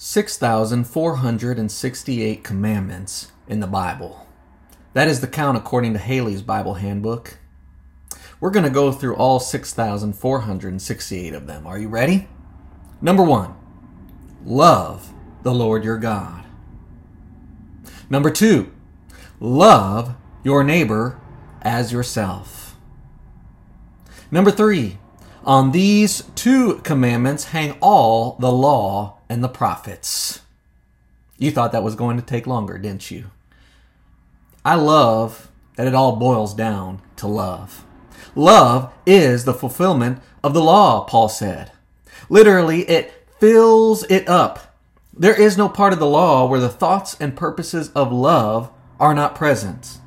6,468 commandments in the Bible. That is the count according to Halley's Bible Handbook. We're going to go through all 6,468 of them. Are you ready? Number one, love the Lord your God. Number two, love your neighbor as yourself. Number three, on these two commandments hang all the law and the prophets. You thought that was going to take longer, didn't you? I love that it all boils down to love. Love is the fulfillment of the law, Paul said. Literally, it fills it up. There is no part of the law where the thoughts and purposes of love are not present.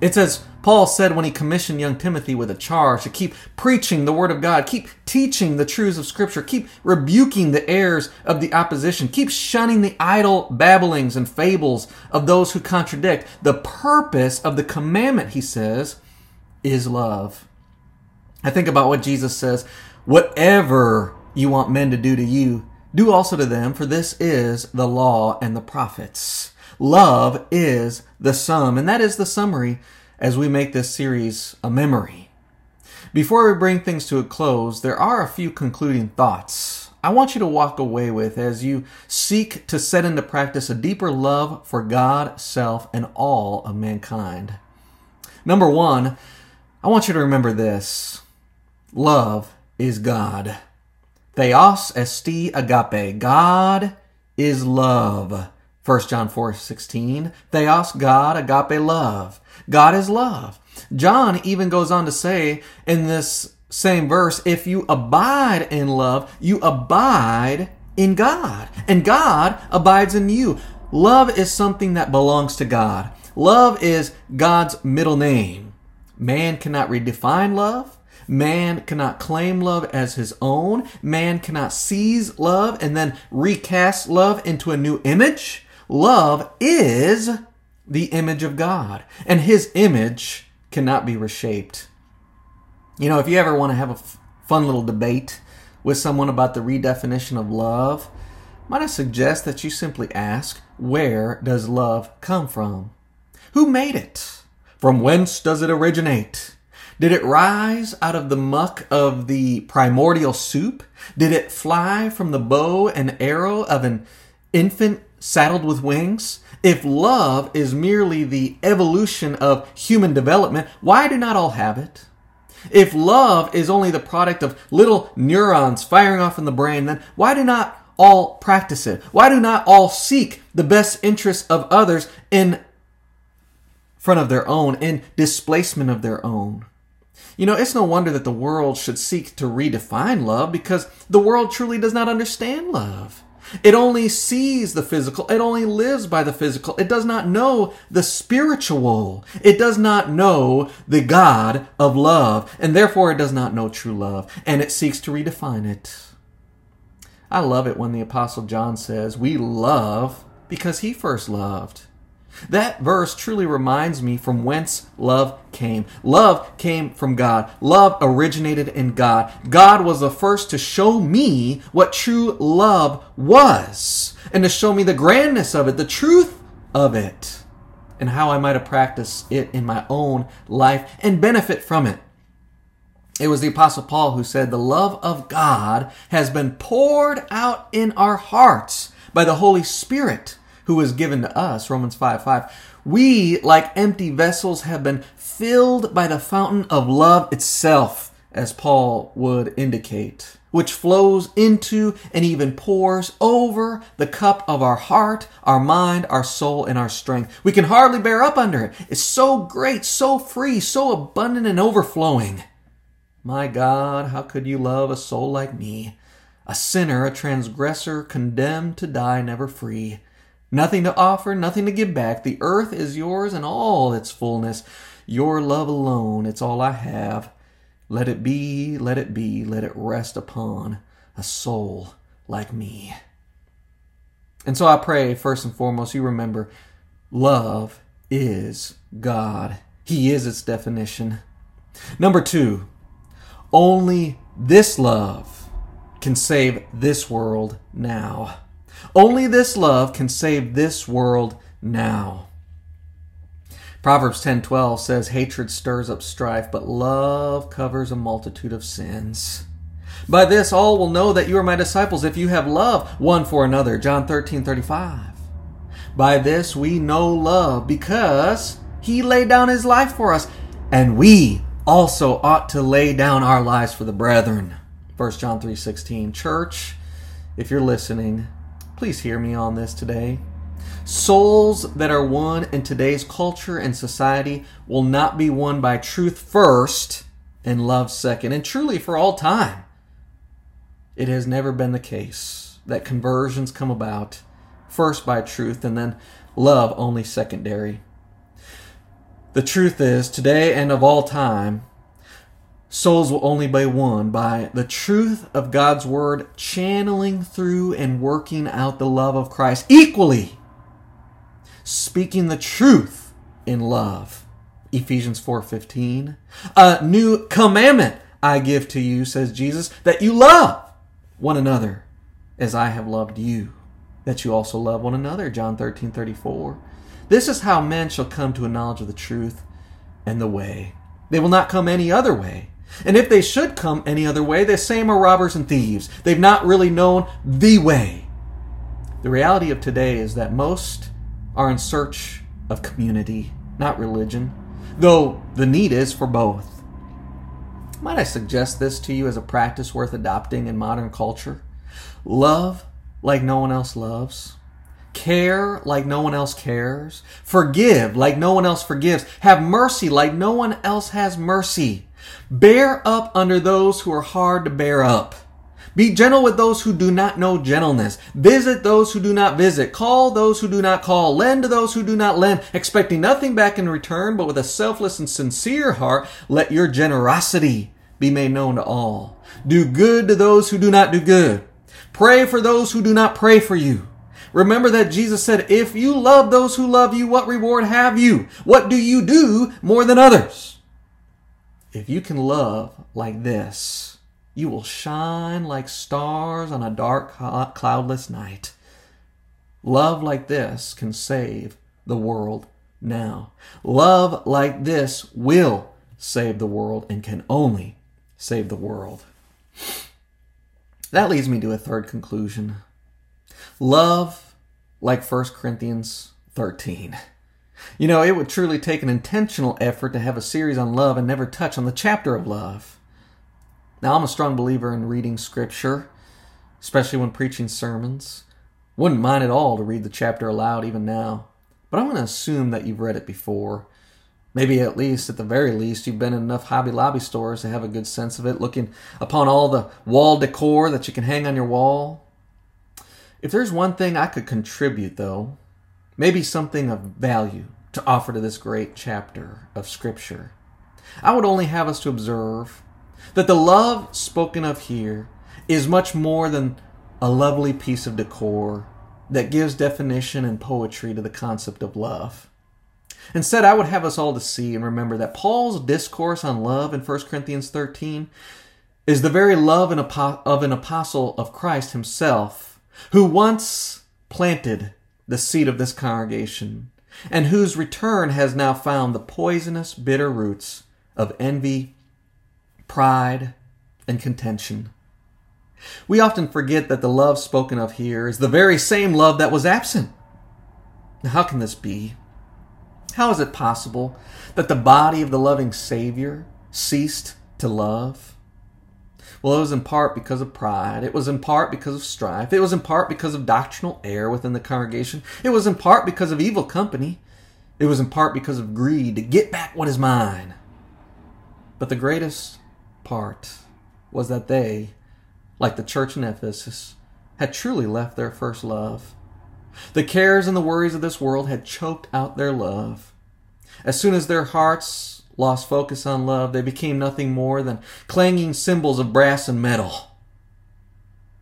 It's says, Paul said when he commissioned young Timothy with a charge to keep preaching the Word of God, keep teaching the truths of Scripture, keep rebuking the errors of the opposition, keep shunning the idle babblings and fables of those who contradict. The purpose of the commandment, he says, is love. I think about what Jesus says whatever you want men to do to you, do also to them, for this is the law and the prophets. Love is the sum, and that is the summary as we make this series a memory. Before we bring things to a close, there are a few concluding thoughts I want you to walk away with as you seek to set into practice a deeper love for God, self, and all of mankind. Number one, I want you to remember this love is God. Theos esti agape. God is love. 1 John 4 16. Theos, God, agape, love. God is love. John even goes on to say in this same verse, if you abide in love, you abide in God, and God abides in you. Love is something that belongs to God. Love is God's middle name. Man cannot redefine love. Man cannot claim love as his own. Man cannot seize love and then recast love into a new image. Love is the image of God, and His image cannot be reshaped. You know, if you ever want to have a f- fun little debate with someone about the redefinition of love, might I suggest that you simply ask, where does love come from? Who made it? From whence does it originate? Did it rise out of the muck of the primordial soup? Did it fly from the bow and arrow of an infant saddled with wings? If love is merely the evolution of human development, why do not all have it? If love is only the product of little neurons firing off in the brain, then why do not all practice it? Why do not all seek the best interests of others in front of their own, in displacement of their own? You know, it's no wonder that the world should seek to redefine love because the world truly does not understand love. It only sees the physical. It only lives by the physical. It does not know the spiritual. It does not know the God of love. And therefore it does not know true love. And it seeks to redefine it. I love it when the Apostle John says, We love because he first loved. That verse truly reminds me from whence love came. Love came from God. Love originated in God. God was the first to show me what true love was and to show me the grandness of it, the truth of it, and how I might have practiced it in my own life and benefit from it. It was the Apostle Paul who said, The love of God has been poured out in our hearts by the Holy Spirit who was given to us, Romans 5 5. We, like empty vessels, have been filled by the fountain of love itself, as Paul would indicate, which flows into and even pours over the cup of our heart, our mind, our soul, and our strength. We can hardly bear up under it. It's so great, so free, so abundant and overflowing. My God, how could you love a soul like me? A sinner, a transgressor, condemned to die, never free. Nothing to offer, nothing to give back. The earth is yours and all its fullness. Your love alone, it's all I have. Let it be, let it be, let it rest upon a soul like me. And so I pray, first and foremost, you remember love is God. He is its definition. Number two, only this love can save this world now. Only this love can save this world now. Proverbs 10:12 says hatred stirs up strife, but love covers a multitude of sins. By this all will know that you are my disciples if you have love one for another. John 13:35. By this we know love because he laid down his life for us, and we also ought to lay down our lives for the brethren. 1 John 3:16. Church, if you're listening, please hear me on this today. Souls that are won in today's culture and society will not be won by truth first and love second, and truly for all time. It has never been the case that conversions come about first by truth and then love only secondary. The truth is, today and of all time, souls will only be won by the truth of God's Word channeling through and working out the love of Christ equally, speaking the truth in love. Ephesians 4:15 A new commandment I give to you says Jesus that you love one another as I have loved you that you also love one another John 13:34 this is how men shall come to a knowledge of the truth and the way. They will not come any other way. And if they should come any other way, the same are robbers and thieves. They've not really known the way. The reality of today is that most are in search of community, not religion, though the need is for both. Might I suggest this to you as a practice worth adopting in modern culture? Love like no one else loves care like no one else cares, forgive like no one else forgives, have mercy like no one else has mercy, bear up under those who are hard to bear up. Be gentle with those who do not know gentleness. Visit those who do not visit. Call those who do not call. Lend to those who do not lend, expecting nothing back in return, but with a selfless and sincere heart, let your generosity be made known to all. Do good to those who do not do good. Pray for those who do not pray for you. Remember that Jesus said, If you love those who love you, what reward have you? What do you do more than others? If you can love like this, you will shine like stars on a dark, cloudless night. Love like this can save the world now. Love like this will save the world and can only save the world. That leads me to a third conclusion. Love like 1 Corinthians 13. You know, it would truly take an intentional effort to have a series on love and never touch on the chapter of love. Now, I'm a strong believer in reading scripture, especially when preaching sermons. Wouldn't mind at all to read the chapter aloud even now, but I'm going to assume that you've read it before. Maybe at least, at the very least, you've been in enough Hobby Lobby stores to have a good sense of it, looking upon all the wall decor that you can hang on your wall, if there's one thing I could contribute, though, maybe something of value to offer to this great chapter of Scripture, I would only have us to observe that the love spoken of here is much more than a lovely piece of decor that gives definition and poetry to the concept of love. Instead, I would have us all to see and remember that Paul's discourse on love in 1 Corinthians 13 is the very love of an apostle of Christ himself who once planted the seat of this congregation, and whose return has now found the poisonous, bitter roots of envy, pride, and contention. We often forget that the love spoken of here is the very same love that was absent. Now, how can this be? How is it possible that the body of the loving Savior ceased to love? Well, it was in part because of pride. It was in part because of strife. It was in part because of doctrinal error within the congregation. It was in part because of evil company. It was in part because of greed to get back what is mine. But the greatest part was that they, like the church in Ephesus, had truly left their first love. The cares and the worries of this world had choked out their love. As soon as their hearts lost focus on love, they became nothing more than clanging cymbals of brass and metal.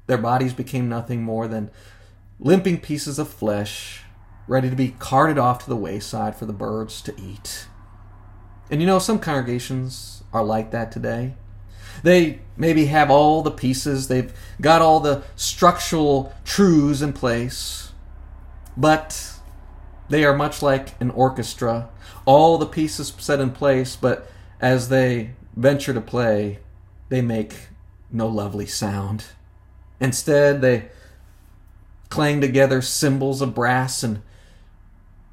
Their bodies became nothing more than limping pieces of flesh ready to be carted off to the wayside for the birds to eat. And you know, some congregations are like that today. They maybe have all the pieces, they've got all the structural truths in place, but they are much like an orchestra. All the pieces set in place, but as they venture to play, they make no lovely sound. Instead, they clang together cymbals of brass and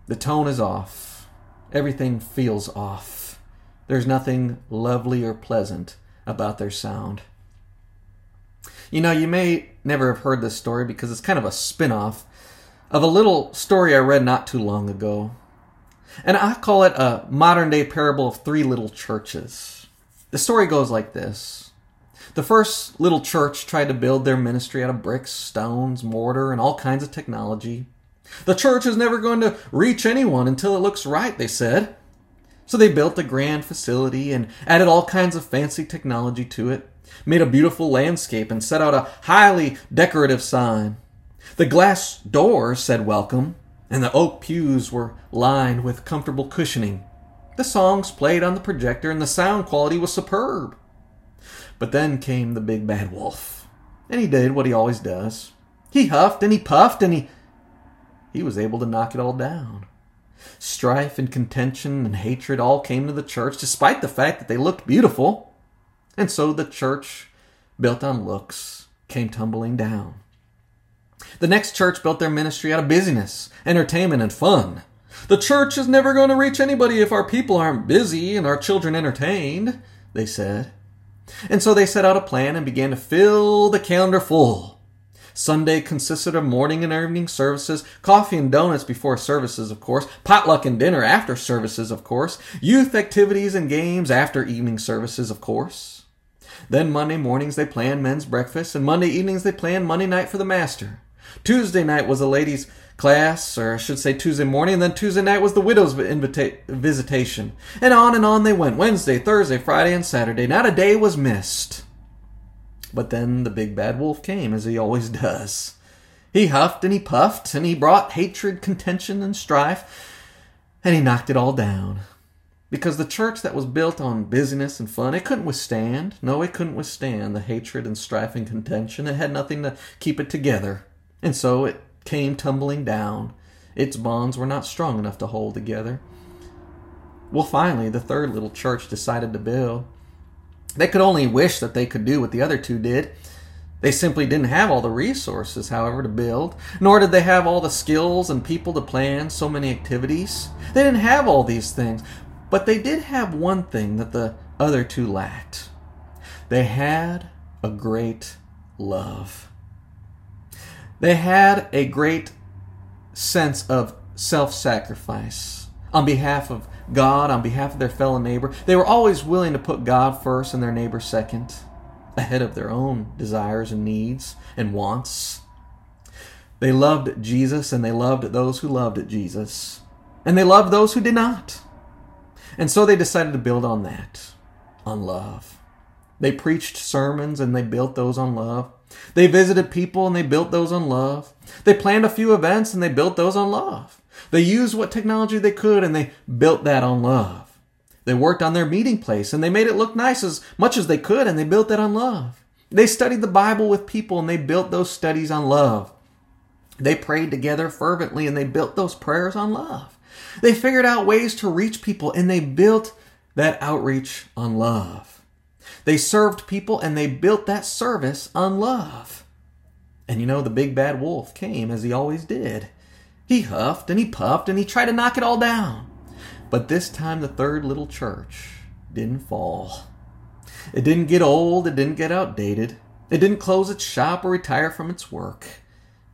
the tone is off. Everything feels off. There's nothing lovely or pleasant about their sound. You know, you may never have heard this story because it's kind of a spin off of a little story I read not too long ago. And I call it a modern day parable of three little churches. The story goes like this The first little church tried to build their ministry out of bricks, stones, mortar, and all kinds of technology. The church is never going to reach anyone until it looks right, they said. So they built a grand facility and added all kinds of fancy technology to it, made a beautiful landscape, and set out a highly decorative sign. The glass doors said welcome, and the oak pews were lined with comfortable cushioning. The songs played on the projector, and the sound quality was superb. But then came the big bad wolf, and he did what he always does. He huffed and he puffed, and he he was able to knock it all down. Strife and contention and hatred all came to the church, despite the fact that they looked beautiful. And so the church, built on looks, came tumbling down. The next church built their ministry out of busyness, entertainment, and fun. The church is never going to reach anybody if our people aren't busy and our children entertained, they said. And so they set out a plan and began to fill the calendar full. Sunday consisted of morning and evening services, coffee and donuts before services, of course, potluck and dinner after services, of course, youth activities and games after evening services, of course. Then Monday mornings they planned men's breakfast, and Monday evenings they planned Monday night for the master. Tuesday night was a ladies' class, or I should say Tuesday morning, and then Tuesday night was the widow's invita- visitation. And on and on they went Wednesday, Thursday, Friday, and Saturday. Not a day was missed. But then the big bad wolf came, as he always does. He huffed and he puffed, and he brought hatred, contention, and strife, and he knocked it all down. Because the church that was built on busyness and fun, it couldn't withstand. No, it couldn't withstand the hatred and strife and contention. It had nothing to keep it together. And so it came tumbling down. Its bonds were not strong enough to hold together. Well, finally, the third little church decided to build. They could only wish that they could do what the other two did. They simply didn't have all the resources, however, to build, nor did they have all the skills and people to plan so many activities. They didn't have all these things, but they did have one thing that the other two lacked. They had a great love. They had a great sense of self sacrifice on behalf of God on behalf of their fellow neighbor. They were always willing to put God first and their neighbor second, ahead of their own desires and needs and wants. They loved Jesus and they loved those who loved Jesus. And they loved those who did not. And so they decided to build on that, on love. They preached sermons and they built those on love. They visited people and they built those on love. They planned a few events and they built those on love. They used what technology they could and they built that on love. They worked on their meeting place and they made it look nice as much as they could and they built that on love. They studied the Bible with people and they built those studies on love. They prayed together fervently and they built those prayers on love. They figured out ways to reach people and they built that outreach on love. They served people and they built that service on love. And you know, the big bad wolf came as he always did. He huffed and he puffed and he tried to knock it all down. But this time the third little church didn't fall. It didn't get old, it didn't get outdated, it didn't close its shop or retire from its work.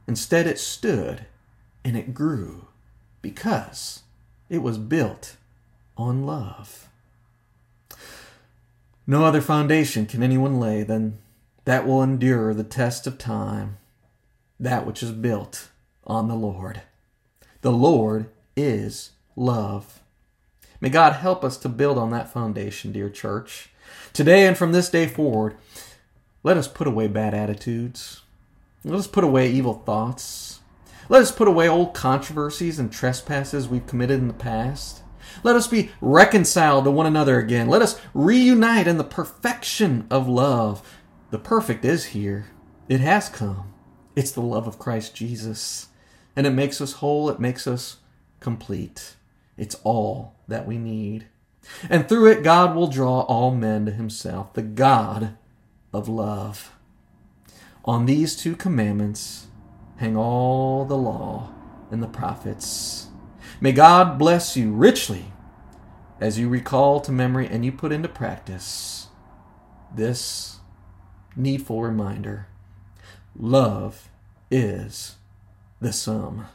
Instead, it stood and it grew because it was built on love. No other foundation can anyone lay than that will endure the test of time, that which is built on the Lord. The Lord is love. May God help us to build on that foundation, dear church. Today and from this day forward, let us put away bad attitudes. Let us put away evil thoughts. Let us put away old controversies and trespasses we've committed in the past. Let us be reconciled to one another again. Let us reunite in the perfection of love. The perfect is here. It has come. It's the love of Christ Jesus. And it makes us whole, it makes us complete. It's all that we need. And through it, God will draw all men to himself, the God of love. On these two commandments hang all the law and the prophets. May God bless you richly as you recall to memory and you put into practice this needful reminder love is the sum.